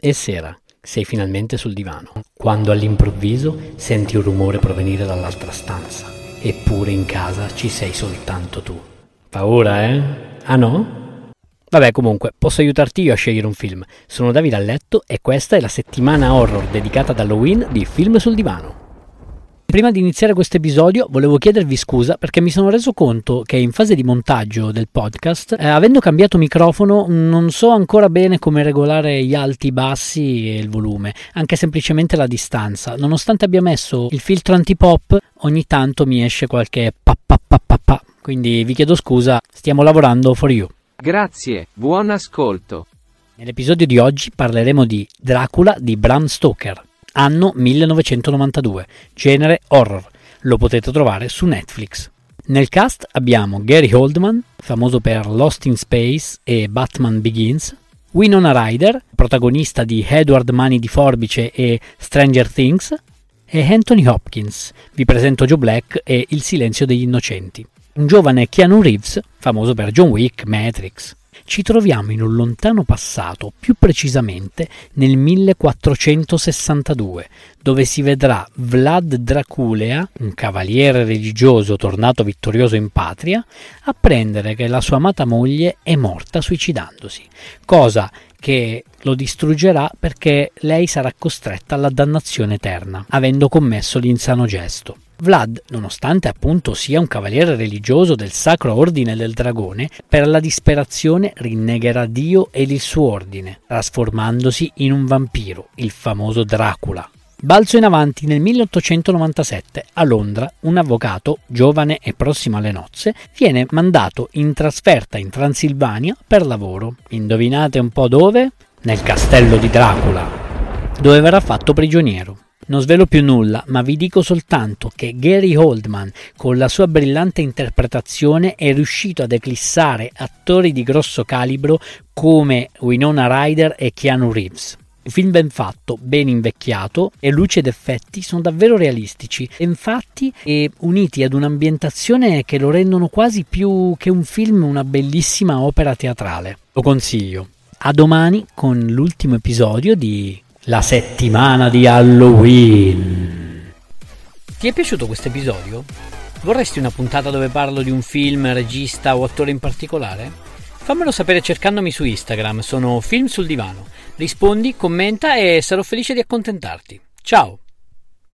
E sera, sei finalmente sul divano, quando all'improvviso senti un rumore provenire dall'altra stanza, eppure in casa ci sei soltanto tu. Paura, eh? Ah no? Vabbè, comunque, posso aiutarti io a scegliere un film. Sono Davide a letto e questa è la settimana horror dedicata ad Halloween di Film sul divano. Prima di iniziare questo episodio volevo chiedervi scusa perché mi sono reso conto che in fase di montaggio del podcast, eh, avendo cambiato microfono, non so ancora bene come regolare gli alti, i bassi e il volume, anche semplicemente la distanza. Nonostante abbia messo il filtro antipop, ogni tanto mi esce qualche pa pa pa pa pa. Quindi vi chiedo scusa, stiamo lavorando for you. Grazie, buon ascolto. Nell'episodio di oggi parleremo di Dracula di Bram Stoker anno 1992, genere horror. Lo potete trovare su Netflix. Nel cast abbiamo Gary Oldman, famoso per Lost in Space e Batman Begins, Winona Ryder, protagonista di Edward Mani di Forbice e Stranger Things, e Anthony Hopkins, vi presento Joe Black e Il silenzio degli innocenti. Un giovane Keanu Reeves, famoso per John Wick, Matrix, ci troviamo in un lontano passato, più precisamente nel 1462, dove si vedrà Vlad Draculea, un cavaliere religioso tornato vittorioso in patria, apprendere che la sua amata moglie è morta suicidandosi, cosa che lo distruggerà perché lei sarà costretta alla dannazione eterna, avendo commesso l'insano gesto. Vlad, nonostante appunto sia un cavaliere religioso del Sacro Ordine del Dragone, per la disperazione rinnegherà Dio ed il suo ordine, trasformandosi in un vampiro, il famoso Dracula. Balzo in avanti nel 1897 a Londra un avvocato, giovane e prossimo alle nozze, viene mandato in trasferta in Transilvania per lavoro. Indovinate un po' dove? Nel castello di Dracula, dove verrà fatto prigioniero. Non svelo più nulla, ma vi dico soltanto che Gary Oldman, con la sua brillante interpretazione, è riuscito ad eclissare attori di grosso calibro come Winona Ryder e Keanu Reeves. Un film ben fatto, ben invecchiato e luci ed effetti sono davvero realistici e infatti e uniti ad un'ambientazione che lo rendono quasi più che un film una bellissima opera teatrale. Lo consiglio. A domani con l'ultimo episodio di la settimana di Halloween. Ti è piaciuto questo episodio? Vorresti una puntata dove parlo di un film, regista o attore in particolare? Fammelo sapere cercandomi su Instagram, sono Film sul Divano. Rispondi, commenta e sarò felice di accontentarti. Ciao!